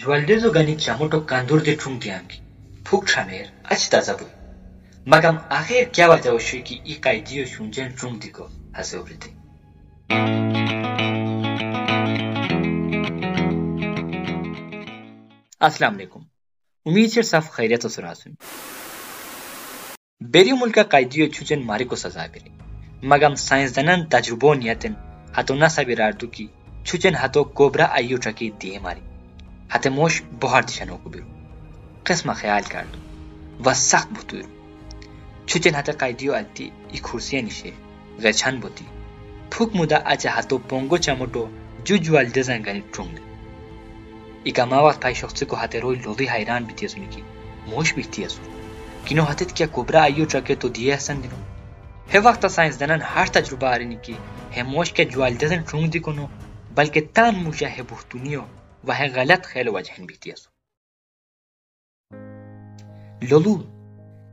جوالدزو گانی چاموٹو پھوک چھامیر اچ تازہ مگم آخر کیا وجہ وشوی کی ای قائدیو شونجن ٹھونگ دی ہسے اوبری السلام علیکم۔ امید چر صف خیریت و سراسون بیری ملکا قائدیو چھوچن ماری کو سزا بری مگم سائنس دنن تجربو نیتن، ہتو نسا بیراردو کی چھوچن ہتو کوبرا ایو ٹرکی دیئے ماری۔ ہتے موش بہار دیشنو کو بیرو. قسم خیال کردو و سخت بطور چھوچن ہتے قائدیو التی ای کھرسیا نیشے غچان بوتی. پھوک مودا اچا ہتو پونگو چموٹو جو جوال دزن گنی ٹرونگ. دی ای کماوات پای شخصی کو ہتے روی لولی حیران بیتی ازونی کی موش بیتی ازو. کنو ہتت کیا کوبرا ایو تو دیئے حسن دینو. ہے وقت سائنس دنن ہر تجربہ آرینی کی، ہے موش کے جوال دزن ٹرونگ دی کنو بلکہ تان موشا ہے بہتونیو و ہے غلط خیل وجہن بیتی ازو لولو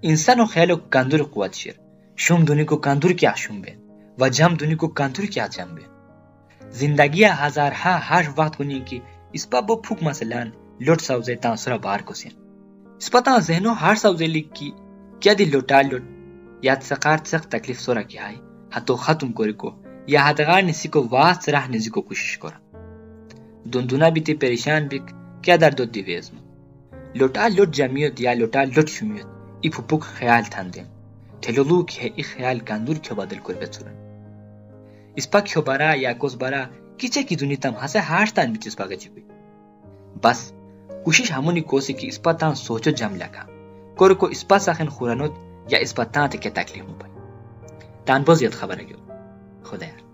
انسان و خیل و کاندور قوت شیر. شوم دونی کو کاندور کیا شوم بین و جم دونی کو کاندور کیا جم بین. زندگی ہزار ہا ہر وقت کنی کی اس پا بو پھوک مسلان لوٹ سوزے تان سرا بار کو سین. اس پا تان ذہنو ہر سوزے لکھ کی کیا دی لوٹا لوٹ. یاد سقار سق تکلیف سورا کی آئی. ہتو ختم کوری کو. یا ہدغار نسی کو واس راہ نزی کو کوشش کرا دندونا بیتی، پریشان بک کیا درد دی ویزم لوٹا لوٹ جمعیت یا لوٹا لوٹ شمیت ای پھپوک خیال تھان دیں تھلولو کی ہے، ای خیال کاندور کیو بدل کر بچورن اس پا کیو بارا یا کوس بارا کیچے کی دنی تم ہسے ہاش تان بیچ اس پا گچی کوئی بس، کوشش ہمونی کوسی کی اس پا تان سوچو جم لگا کور کو اس پا ساخن خورانوت یا اس پا تان تکے تکلیف مو پای تان بوز یاد خبر گیو خدا یار